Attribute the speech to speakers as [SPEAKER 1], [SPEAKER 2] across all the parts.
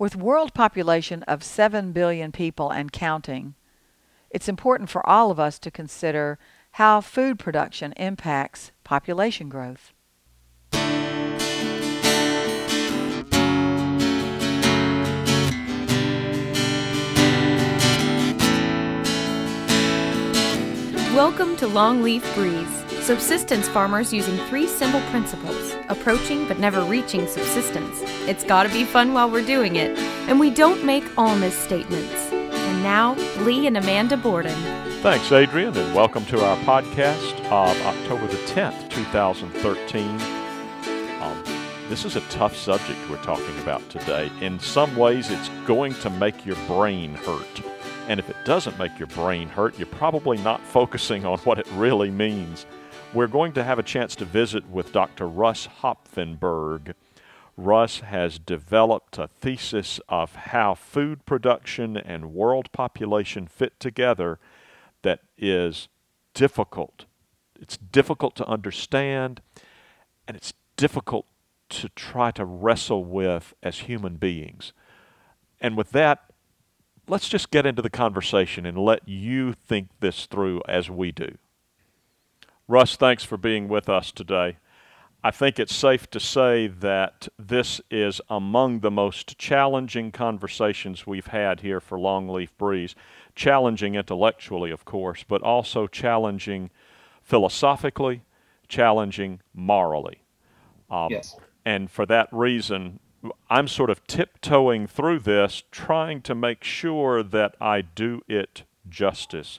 [SPEAKER 1] With world population of 7 billion people and counting, it's important for all of us to consider how food production impacts population growth.
[SPEAKER 2] Welcome to Longleaf Breeze, subsistence farmers using three simple principles, approaching but never reaching subsistence. It's gotta be fun while we're doing it, and we don't make all misstatements. And now, Lee and Amanda Borden.
[SPEAKER 3] Thanks, Adrian, and welcome to our podcast of October the 10th, 2013. Um, this is a tough subject we're talking about today. In some ways, it's going to make your brain hurt. And if it doesn't make your brain hurt, you're probably not focusing on what it really means. We're going to have a chance to visit with Dr. Russ Hopfenberg. Russ has developed a thesis of how food production and world population fit together that is difficult. It's difficult to understand, and it's difficult to try to wrestle with as human beings. And with that, let's just get into the conversation and let you think this through as we do. Russ, thanks for being with us today. I think it's safe to say that this is among the most challenging conversations we've had here for Longleaf Breeze. Challenging intellectually, of course, but also challenging philosophically, challenging morally.
[SPEAKER 4] Um, yes.
[SPEAKER 3] And for that reason, I'm sort of tiptoeing through this, trying to make sure that I do it justice.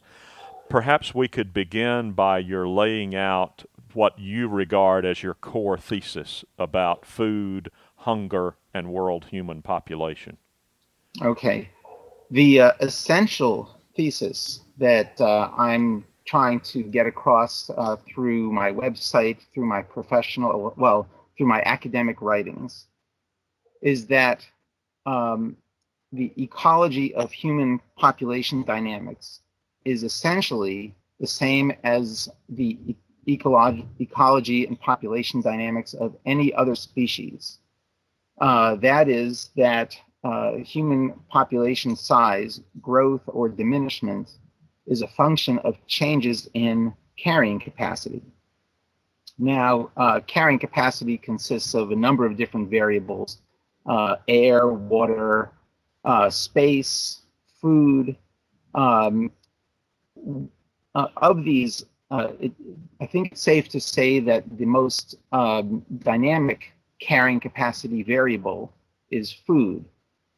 [SPEAKER 3] Perhaps we could begin by your laying out what you regard as your core thesis about food, hunger, and world human population.
[SPEAKER 4] Okay. The uh, essential thesis that uh, I'm trying to get across uh, through my website, through my professional, well, through my academic writings, is that um, the ecology of human population dynamics is essentially the same as the ecology, ecology and population dynamics of any other species. Uh, that is, that uh, human population size, growth, or diminishment is a function of changes in carrying capacity. Now, uh, carrying capacity consists of a number of different variables uh, air, water, uh, space, food. Um, uh, of these, uh, it, I think it's safe to say that the most um, dynamic carrying capacity variable is food.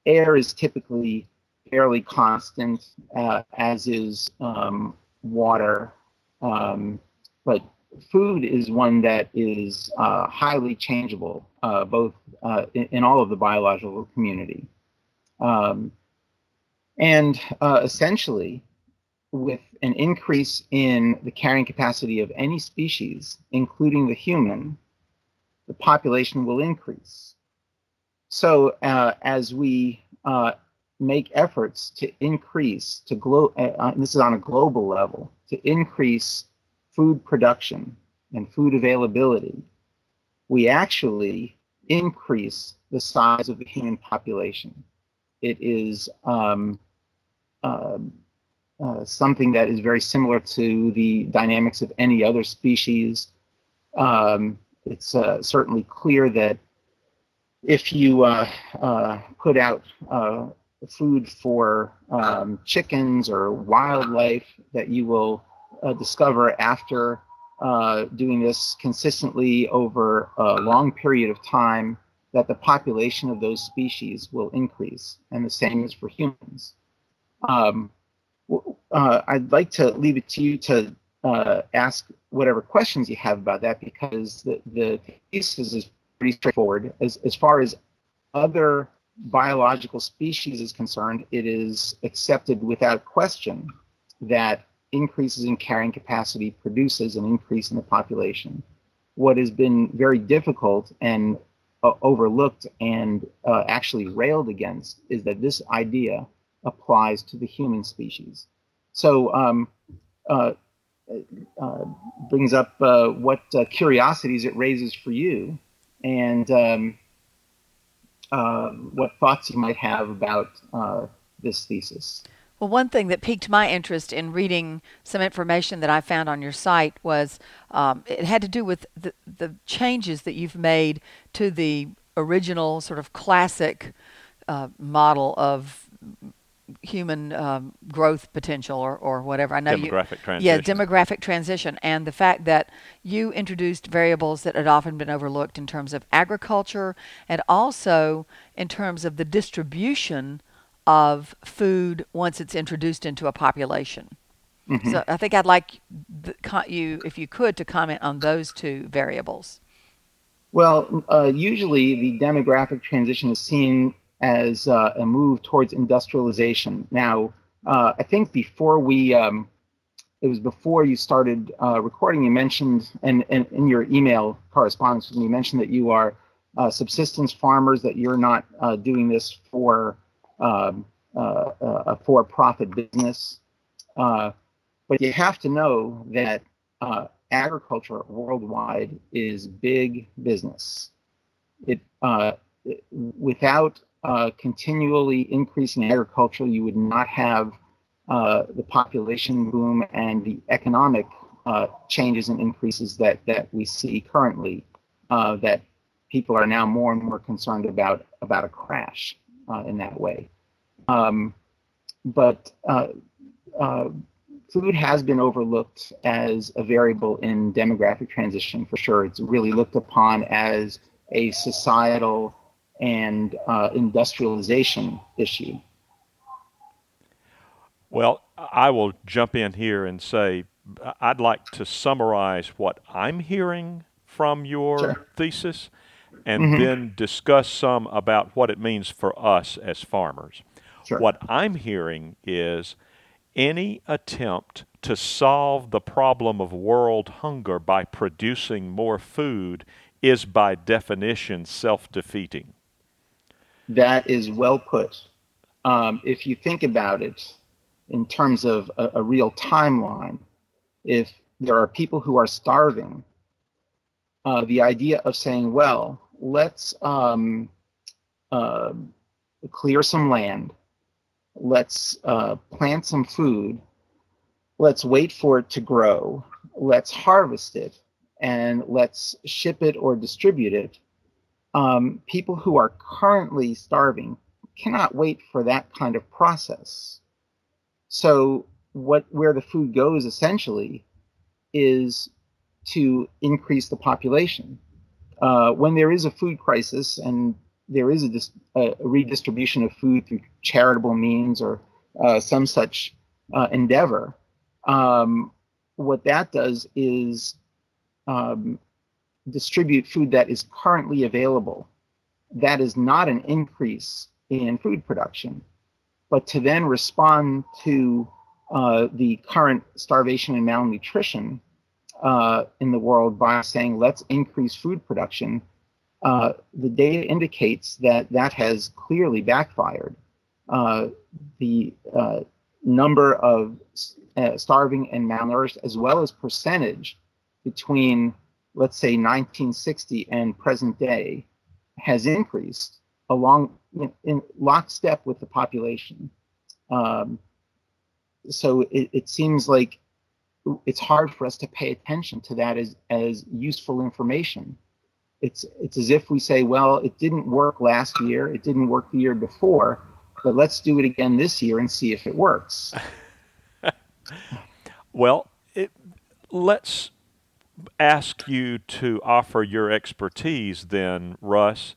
[SPEAKER 4] Air is typically fairly constant, uh, as is um, water. Um, but food is one that is uh, highly changeable, uh, both uh, in, in, all of the biological community. Um, and essentially, with an increase in the carrying capacity of any species, including the human, the population will increase. So, uh, as we uh, make efforts to increase, to glo- this is on a global level, to increase food production and food availability, we actually increase the size of the human population. It is um, uh, something that is very similar to the dynamics of any other species. Um, it's uh, certainly clear that if you uh, uh, put out food for um, chickens or wildlife, that you will discover after doing this consistently over a long period of time that the population of those species will increase, and the same is for humans. Um, uh, I'd like to leave it to you to uh, ask whatever questions you have about that because the, the thesis is pretty straightforward. As, as far as other biological species is concerned, it is accepted without question that increases in carrying capacity produces an increase in the population. What has been very difficult and uh, overlooked and uh, actually railed against is that this idea applies to the human species. So, um, uh, uh brings up uh, what uh, curiosities it raises for you. And um, uh, what thoughts you might have about uh, this thesis.
[SPEAKER 1] Well, one thing that piqued my interest in reading some information that I found on your site was um, it had to do with the, the changes that you've made to the original sort of classic uh, model of human um, growth potential or, or whatever. I know
[SPEAKER 3] demographic
[SPEAKER 1] you,
[SPEAKER 3] transition.
[SPEAKER 1] Yeah, demographic transition, and the fact that you introduced variables that had often been overlooked in terms of agriculture and also in terms of the distribution of food once it's introduced into a population. Mm-hmm. So I think I'd like the, you, if you could, to comment on those two variables.
[SPEAKER 4] Well, uh, usually the demographic transition is seen as uh, a move towards industrialization. Now, uh, I think before we, um, it was before you started uh, recording, you mentioned, and, in your email correspondence you mentioned that you are uh, subsistence farmers, that you're not uh, doing this for um, uh, a for-profit business. but you have to know that agriculture worldwide is big business. It without uh, continually increasing agriculture, you would not have uh, the population boom and the economic uh, changes and increases that, that we see currently. Uh, that people are now more and more concerned about about a crash uh, in that way. Um, but food has been overlooked as a variable in demographic transition for sure. It's really looked upon as a societal and uh, industrialization issue?
[SPEAKER 3] Well, I will jump in here and say I'd like to summarize what I'm hearing from your sure. thesis and mm-hmm. then discuss some about what it means for us as farmers. Sure. What I'm hearing is any attempt to solve the problem of world hunger by producing more food is by definition self defeating
[SPEAKER 4] that is well put. Um, if you think about it in terms of a, a, real timeline, if there are people who are starving, uh, the idea of saying, well, let's um, uh, clear some land, let's uh, plant some food, let's wait for it to grow, let's harvest it, and let's ship it or distribute it um, people who are currently starving cannot wait for that kind of process. So what where the food goes essentially is to increase the population. Uh, when there is a food crisis and there is a, a, redistribution of food through charitable means or uh, some such uh, endeavor, um, what that does is um, distribute food that is currently available, that is not an increase in food production, but to then respond to uh, the current starvation and malnutrition uh, in the world by saying, let's increase food production, uh, the data indicates that that has clearly backfired. Uh, the uh, number of uh, starving and malnourished, as well as percentage between let's say 1960 and present day has increased along in, in lockstep with the population. Um, so it, it, seems like it's hard for us to pay attention to that as, as useful information. It's it's as if we say, well, it didn't work last year, it didn't work the year before, but let's do it again this year and see if it works.
[SPEAKER 3] well, it, let's ask you to offer your expertise then, Russ,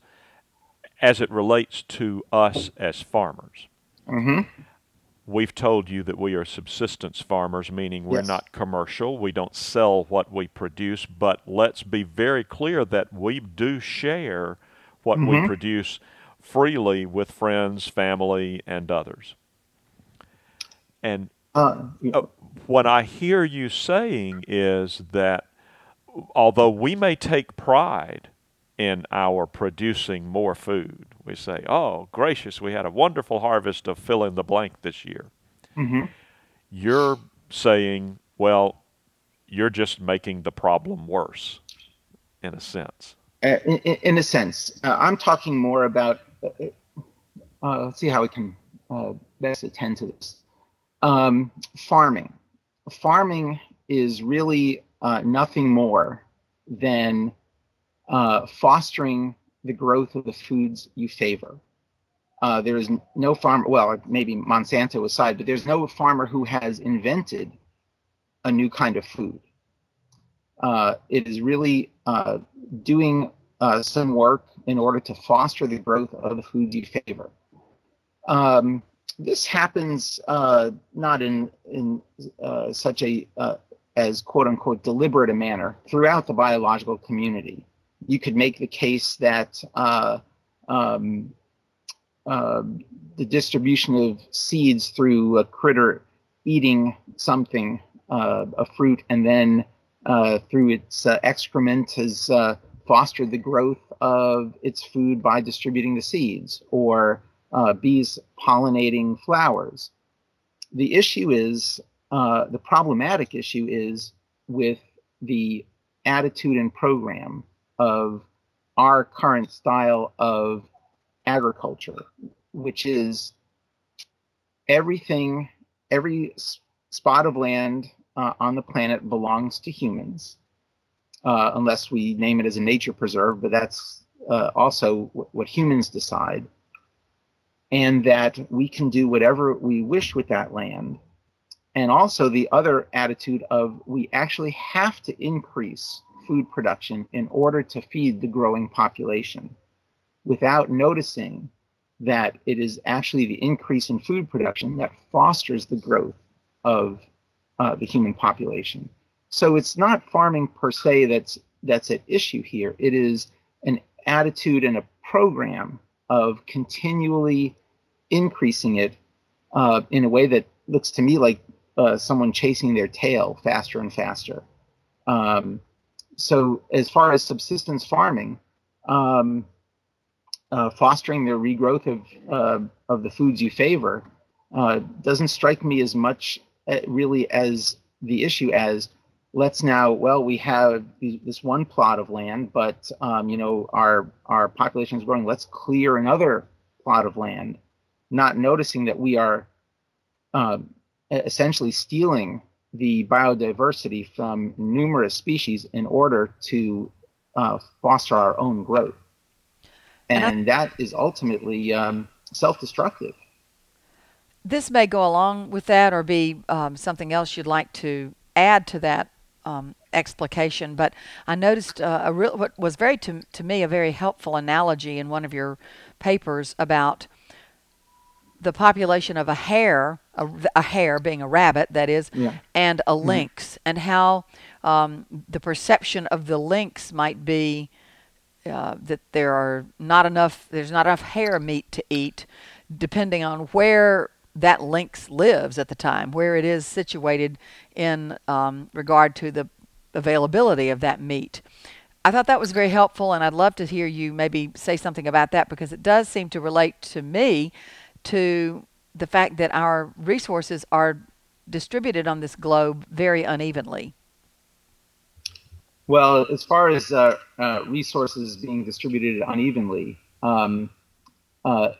[SPEAKER 3] as it relates to us as farmers.
[SPEAKER 4] Mm-hmm.
[SPEAKER 3] We've told you that we are subsistence farmers, meaning we're yes. not commercial. We don't sell what we produce, but let's be very clear that we do share what mm-hmm. we produce freely with friends, family, and others. And uh, yeah. uh, what I hear you saying is that although we may take pride in our producing more food, we say, "Oh, gracious, we had a wonderful harvest of fill in the blank this year."
[SPEAKER 4] Mm-hmm.
[SPEAKER 3] You're saying, "Well, you're just making the problem worse," in a sense.
[SPEAKER 4] Uh, in, in, a sense, uh, I'm talking more about uh, let's see how we can uh, best attend to this. Um, farming. Farming is really uh, nothing more than uh, fostering the growth of the foods you favor. Uh, there is no farmer, well, maybe Monsanto aside, but there's no farmer who has invented a new kind of food. Uh, it is really uh, doing uh, some work in order to foster the growth of the foods you favor. Um, this happens uh, not in in uh, such a uh, as quote unquote deliberate a manner throughout the biological community. You could make the case that uh, um, uh, the distribution of seeds through a critter eating something, uh, a fruit, and then through its excrement has fostered the growth of its food by distributing the seeds, or uh, bees pollinating flowers. The issue is, uh, the problematic issue is with the attitude and program of our current style of agriculture, which is everything, every spot of land uh, on the planet belongs to humans, uh, unless we name it as a nature preserve, but that's uh, also w- what humans decide and that we can do whatever we wish with that land. And also the other attitude of we actually have to increase food production in order to feed the growing population without noticing that it is actually the increase in food production that fosters the growth of uh, the human population. So it's not farming per se that's that's at issue here. It is an attitude and a program of continually increasing it uh, in a way that looks to me like uh, someone chasing their tail faster and faster. Um, so, as far as subsistence farming, um, uh, fostering the regrowth of uh, of the foods you favor uh, doesn't strike me as much uh, really as the issue as let's now well we have this one plot of land but um, you know our our population is growing let's clear another plot of land not noticing that we are um, essentially stealing the biodiversity from numerous species in order to uh, foster our own growth. And, and I, that is ultimately um, self destructive.
[SPEAKER 1] This may go along with that or be um, something else you'd like to add to that um, explication, but I noticed uh, a real, what was very to, to me a very helpful analogy in one of your papers about the population of a hare, a, a hare being a rabbit, that is, yeah. and a lynx, mm-hmm. and how um, the perception of the lynx might be uh, that there are not enough, there's not enough hare meat to eat, depending on where that lynx lives at the time, where it is situated in um, regard to the availability of that meat. I thought that was very helpful, and I'd love to hear you maybe say something about that because it does seem to relate to me to the fact that our resources are distributed on this globe very unevenly?
[SPEAKER 4] Well, as far as uh, uh, resources being distributed unevenly, um, uh,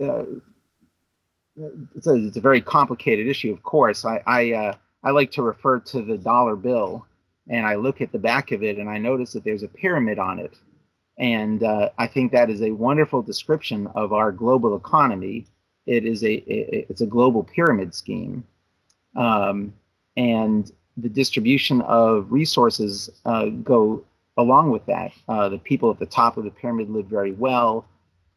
[SPEAKER 4] uh it's, a, it's, a, very complicated issue, of course. I, I, uh, I like to refer to the dollar bill, and I look at the back of it, and I notice that there's a pyramid on it. And uh, I think that is a wonderful description of our global economy it is a, it's a global pyramid scheme, um, and the distribution of resources uh, go along with that. Uh, the people at the top of the pyramid live very well,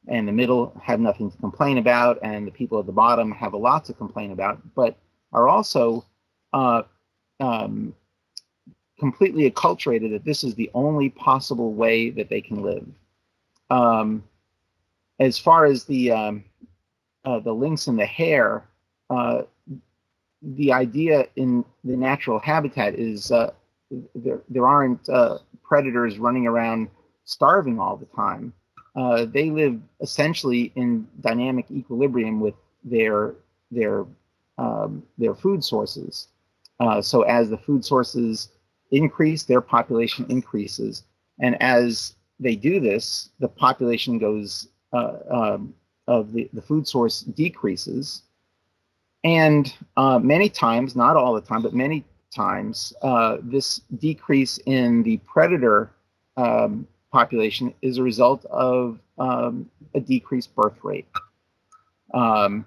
[SPEAKER 4] and the middle have nothing to complain about, and the people at the bottom have a lot to complain about, but are also uh, um, completely acculturated that this is the only possible way that they can live. Um, as far as the um, uh, the lynx and the hare, uh, the idea in the natural habitat is uh, there, there aren't uh, predators running around starving all the time. Uh, they live essentially in dynamic equilibrium with their their um, their food sources. Uh, so as the food sources increase, their population increases, and as they do this, the population goes um, of the, the food source decreases. And uh, many times, not all the time, but many times, uh, this decrease in the predator um, population is a result of um, a decreased birth rate. Um,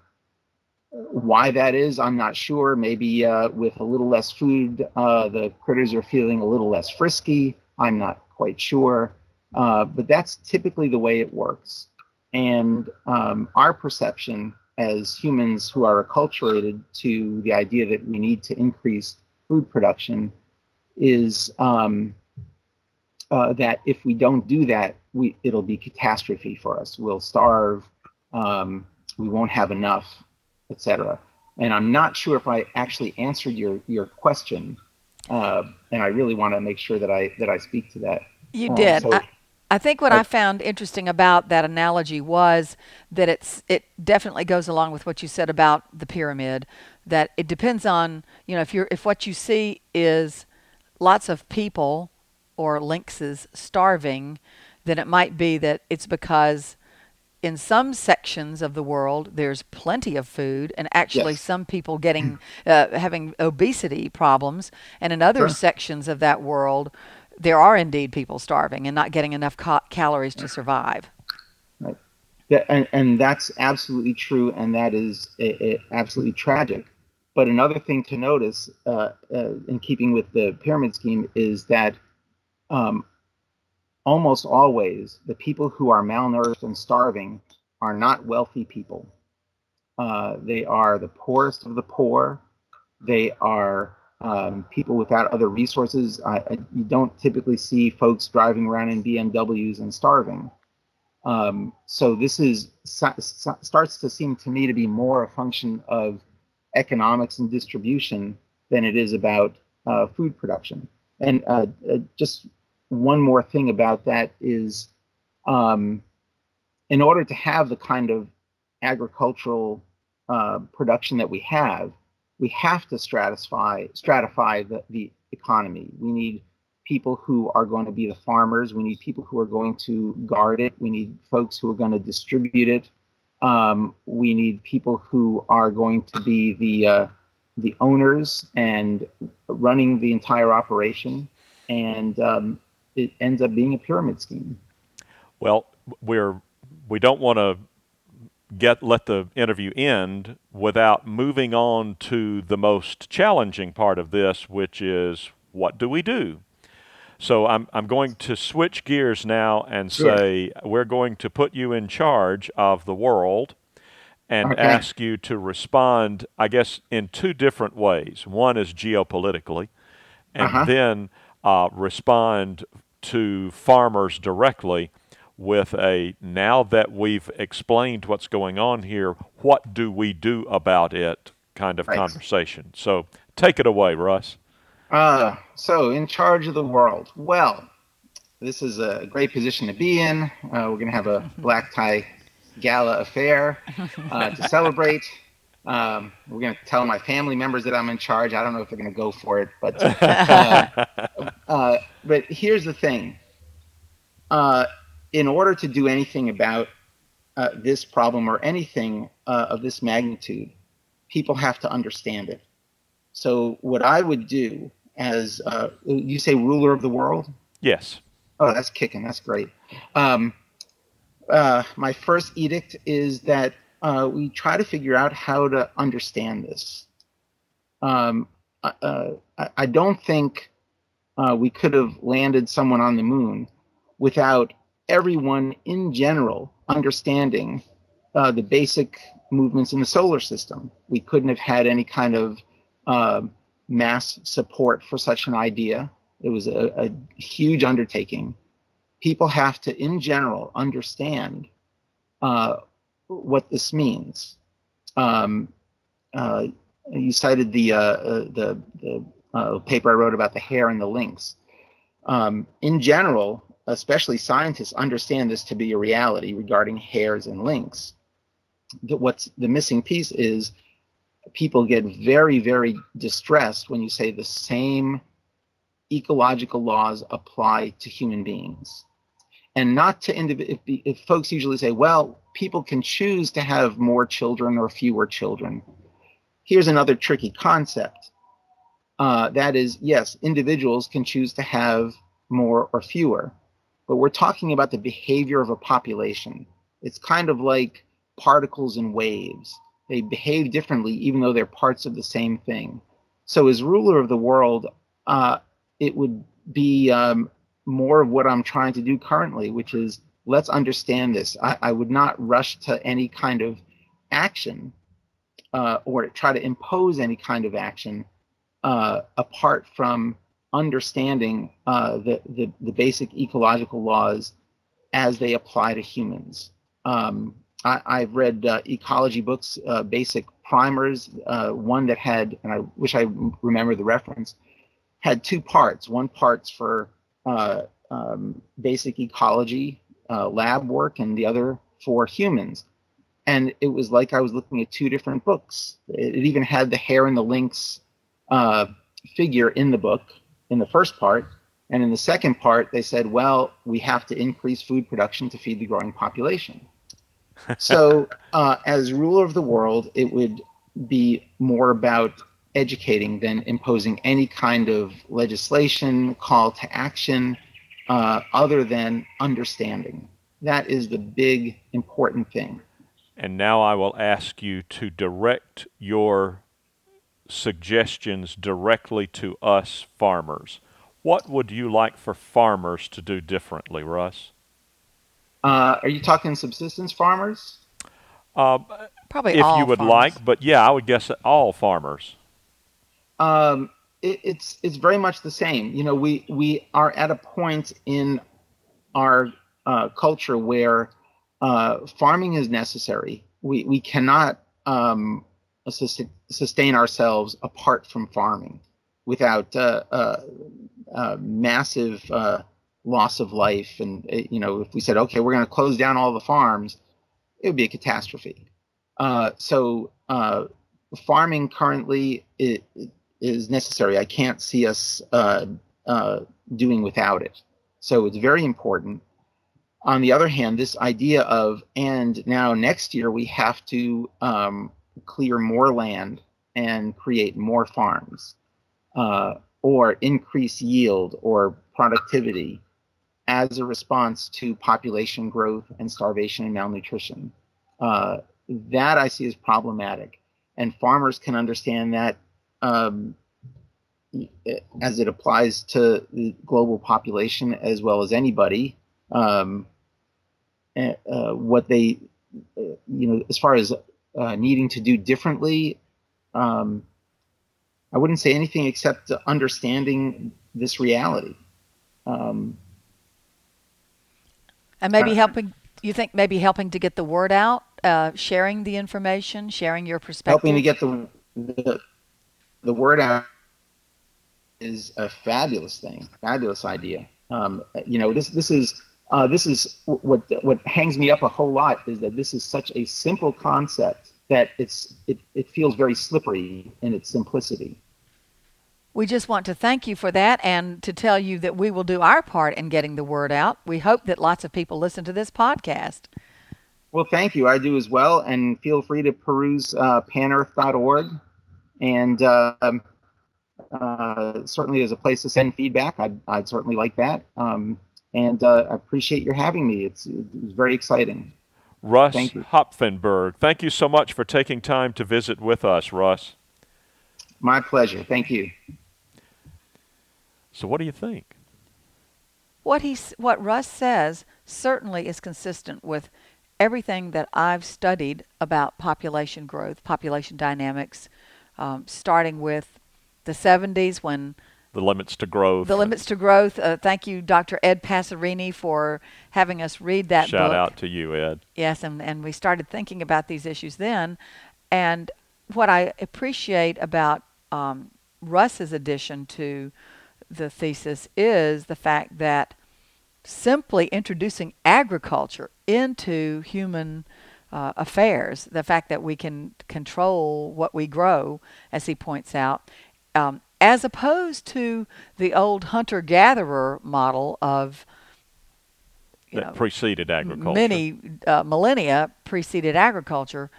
[SPEAKER 4] why that is, I'm not sure. Maybe uh, with a little less food, uh, the critters are feeling a little less frisky. I'm not quite sure. Uh, but that's typically the way it works. And um, our perception as humans who are acculturated to the idea that we need to increase food production is um, uh, that if we don't do that, we, it'll be catastrophe for us. We'll starve, um, we won't have enough, etc. And I'm not sure if I actually answered your your question, uh, and I really want to make sure that I that I speak to that.
[SPEAKER 1] You uh, did. So, I, I think what I, I found interesting about that analogy was that it's it definitely goes along with what you said about the pyramid. That it depends on you know if you're if what you see is lots of people or lynxes starving, then it might be that it's because in some sections of the world there's plenty of food and actually yes. some people getting uh, having obesity problems and in other sure. sections of that world there are indeed people starving and not getting enough ca- calories to survive.
[SPEAKER 4] Right. And, and that's absolutely true, and that is absolutely tragic. But another thing to notice, uh, uh, in keeping with the pyramid scheme, is that um, almost always the people who are malnourished and starving are not wealthy people. Uh, they are the poorest of the poor. They are um, people without other resources. I, I, you don't typically see folks driving around in BMWs and starving. Um, so this is starts to seem to me to be more a function of economics and distribution than it is about uh, food production. And uh, uh, just one more thing about that is, um, in order to have the kind of agricultural uh, production that we have, we have to stratify stratify the, the economy. We need people who are going to be the farmers. We need people who are going to guard it. We need folks who are going to distribute it. Um, we need people who are going to be the uh, the owners and running the entire operation. And um, it ends up being a pyramid scheme.
[SPEAKER 3] Well, we're we don't want to get let the interview end without moving on to the most challenging part of this, which is what do we do? So I'm I'm going to switch gears now and say sure. we're going to put you in charge of the world and okay. ask you to respond, I guess, in two different ways. One is geopolitically, and uh-huh. then uh, respond to farmers directly with a now that we've explained what's going on here, what do we do about it kind of right. conversation. So take it away, Russ.
[SPEAKER 4] Uh, so, in charge of the world. Well, this is a great position to be in. Uh, we're going to have a black tie gala affair uh, to celebrate. Um, we're going to tell my family members that I'm in charge. I don't know if they're going to go for it, but uh, uh, but here's the thing. In order to do anything about uh, this problem or anything uh, of this magnitude, people have to understand it. So, what I would do as uh, you say, ruler of the world?
[SPEAKER 3] Yes.
[SPEAKER 4] Oh, that's kicking. That's great. Um, uh, my first edict is that uh, we try to figure out how to understand this. Um, uh, I don't think we could have landed someone on the moon without everyone in general understanding uh, the basic movements in the solar system. We couldn't have had any kind of uh, mass support for such an idea. It was a, a, huge undertaking. People have to, in general, understand uh, what this means. Um, uh, you cited the uh, uh, the, the paper I wrote about the hare and the lynx. Um, in general, especially scientists, understand this to be a reality regarding hares and lynx. What's the missing piece is people get very, very distressed when you say the same ecological laws apply to human beings. and not to individual. If, if folks usually say, "Well, people can choose to have more children or fewer children," here's another tricky concept. Uh, that is, yes, individuals can choose to have more or fewer, but we're talking about the behavior of a population. It's kind of like particles and waves. They behave differently, even though they're parts of the same thing. So, as ruler of the world, uh, it would be um, more of what I'm trying to do currently, which is let's understand this. I, I would not rush to any kind of action uh, or try to impose any kind of action uh, apart from understanding uh, the, the, the basic ecological laws as they apply to humans. Um, I, have read uh, ecology books, uh, basic primers, uh, one that had, and I wish I remember the reference, had two parts. One part's for uh, um, basic ecology uh, lab work, and the other for humans. And it was like I was looking at two different books. It, it even had the hare and the lynx figure in the book in the first part. And in the second part, they said, well, we have to increase food production to feed the growing population. so, uh, as ruler of the world, it would be more about educating than imposing any kind of legislation, call to action, uh, other than understanding. That is the big important thing.
[SPEAKER 3] And now I will ask you to direct your suggestions directly to us farmers. What would you like for farmers to do differently, Russ?
[SPEAKER 4] Uh, are you talking subsistence farmers?
[SPEAKER 3] Uh,
[SPEAKER 1] Probably
[SPEAKER 3] if you would
[SPEAKER 1] farmers.
[SPEAKER 3] like, but yeah, I would guess all farmers.
[SPEAKER 4] Um, it, it's it's very much the same. You know, we we are at a point in our uh, culture where uh, farming is necessary. We we cannot um, sustain ourselves apart from farming without uh, uh, uh massive uh, loss of life. And you know, if we said, okay, we're going to close down all the farms, it would be a catastrophe. so farming currently it, is necessary. I can't see us uh, uh, doing without it. So it's very important. On the other hand, this idea of, and now next year we have to um, clear more land and create more farms uh, or increase yield or productivity as a response to population growth and starvation and malnutrition. Uh, that I see as problematic. And farmers can understand that um, as it applies to the global population as well as anybody. Um, uh, what they, uh, you know, as far as uh, needing to do differently, um, I wouldn't say anything except understanding this reality. Um,
[SPEAKER 1] and maybe helping, you think maybe helping to get the word out, uh, sharing the information, sharing your perspective?
[SPEAKER 4] Helping to get the, the the word out is a fabulous thing, fabulous idea. Um, you know, this this is uh, this is what what hangs me up a whole lot is that this is such a simple concept that it's it, it feels very slippery in its simplicity.
[SPEAKER 1] We just want to thank you for that and to tell you that we will do our part in getting the word out. We hope that lots of people listen to this podcast.
[SPEAKER 4] Well, thank you. I do as well. And feel free to peruse uh, panearth.org and um, uh, certainly as a place to send feedback, I'd, I'd certainly like that. Um, and uh, I appreciate your having me. It's, it's very exciting.
[SPEAKER 3] Russ thank Hopfenberg, thank you so much for taking time to visit with us, Russ.
[SPEAKER 4] My pleasure. Thank you.
[SPEAKER 3] So, what do you think?
[SPEAKER 1] What he, what Russ says, certainly is consistent with everything that I've studied about population growth, population dynamics, um, starting with the 70s when
[SPEAKER 3] the limits to growth.
[SPEAKER 1] The limits to growth. Uh, thank you, Dr. Ed Passerini, for having us read that
[SPEAKER 3] Shout
[SPEAKER 1] book.
[SPEAKER 3] out to you, Ed.
[SPEAKER 1] Yes, and, and we started thinking about these issues then. And what I appreciate about um, Russ's addition to the thesis is the fact that simply introducing agriculture into human uh, affairs, the fact that we can control what we grow, as he points out, um, as opposed to the old hunter gatherer model of you
[SPEAKER 3] that
[SPEAKER 1] know,
[SPEAKER 3] preceded agriculture.
[SPEAKER 1] many uh, millennia preceded agriculture,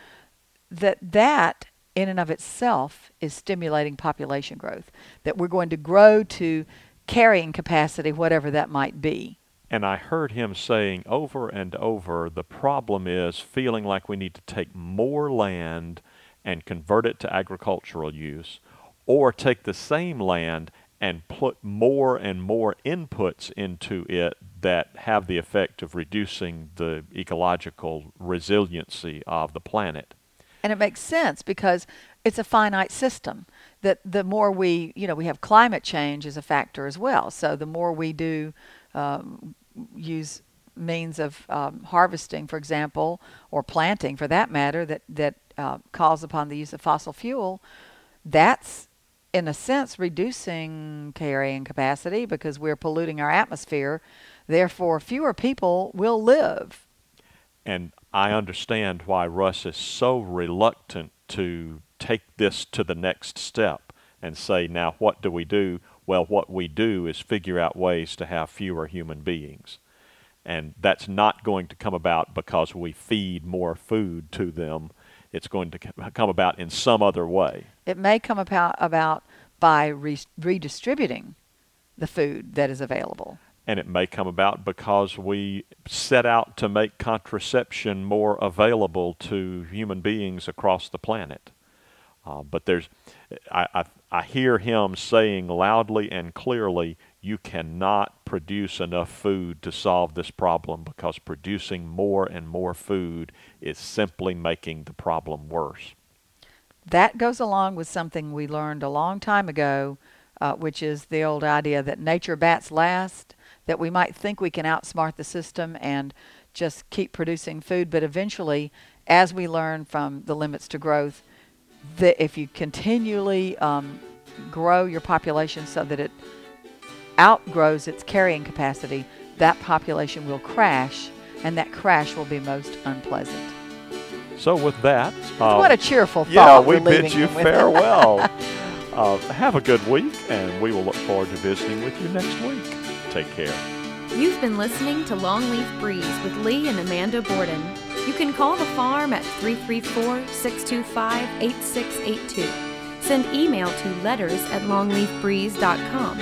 [SPEAKER 1] that that in and of itself is stimulating population growth. That we're going to grow to carrying capacity, whatever that might be.
[SPEAKER 3] And I heard him saying over and over the problem is feeling like we need to take more land and convert it to agricultural use, or take the same land and put more and more inputs into it that have the effect of reducing the ecological resiliency of the planet.
[SPEAKER 1] And it makes sense because it's a finite system. That the more we, you know, we have climate change as a factor as well. So the more we do um, use means of um, harvesting, for example, or planting, for that matter, that that uh, calls upon the use of fossil fuel, that's in a sense reducing carrying capacity because we're polluting our atmosphere. Therefore, fewer people will live.
[SPEAKER 3] And I understand why Russ is so reluctant to take this to the next step and say, now what do we do? Well, what we do is figure out ways to have fewer human beings. And that's not going to come about because we feed more food to them. It's going to come about in some other way.
[SPEAKER 1] It may come about, about by re- redistributing the food that is available.
[SPEAKER 3] And it may come about because we set out to make contraception more available to human beings across the planet. Uh, but there's, I, I, I hear him saying loudly and clearly, you cannot produce enough food to solve this problem because producing more and more food is simply making the problem worse.
[SPEAKER 1] That goes along with something we learned a long time ago, uh, which is the old idea that nature bats last, that we might think we can outsmart the system and just keep producing food, but eventually, as we learn from the limits to growth, that if you continually um, grow your population so that it outgrows its carrying capacity, that population will crash, and that crash will be most unpleasant.
[SPEAKER 3] So with that, uh,
[SPEAKER 1] what a cheerful thought.
[SPEAKER 3] Yeah, we bid you
[SPEAKER 1] with.
[SPEAKER 3] farewell. uh, have a good week, and we will look forward to visiting with you next week. Take care.
[SPEAKER 2] You've been listening to Longleaf Breeze with Lee and Amanda Borden. You can call the farm at 334 625 8682. Send email to letters at longleafbreeze.com.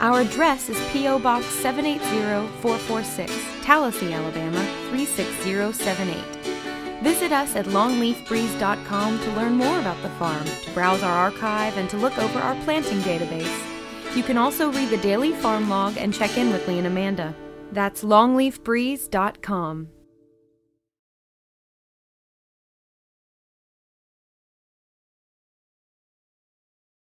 [SPEAKER 2] Our address is P.O. Box 780446, Tallassee, Alabama 36078. Visit us at longleafbreeze.com to learn more about the farm, to browse our archive, and to look over our planting database. You can also read the daily farm log and check in with Lee and Amanda. That's longleafbreeze.com.